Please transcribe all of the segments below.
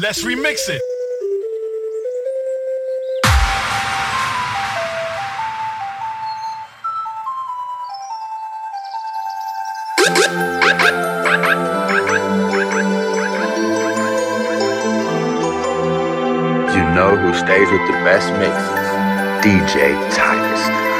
Let's remix it. You know who stays with the best mixes? DJ Titus.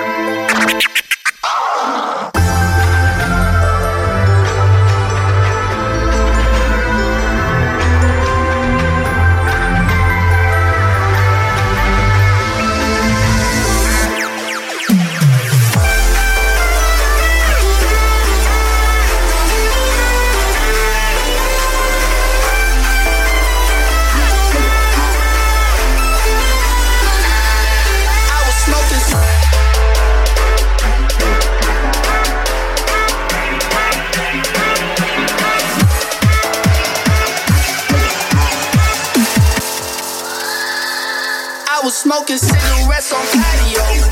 Was smoking cigarettes on patios.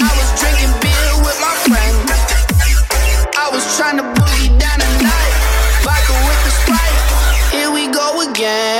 I was drinking beer with my friends. I was trying to boogie down the night. Vodka with the sprite. Here we go again.